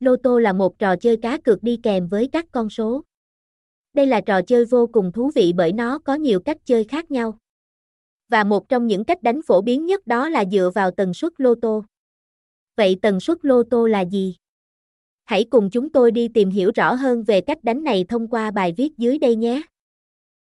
Lô tô là một trò chơi cá cược đi kèm với các con số. Đây là trò chơi vô cùng thú vị bởi nó có nhiều cách chơi khác nhau. Và một trong những cách đánh phổ biến nhất đó là dựa vào tần suất lô tô. Vậy tần suất lô tô là gì? Hãy cùng chúng tôi đi tìm hiểu rõ hơn về cách đánh này thông qua bài viết dưới đây nhé.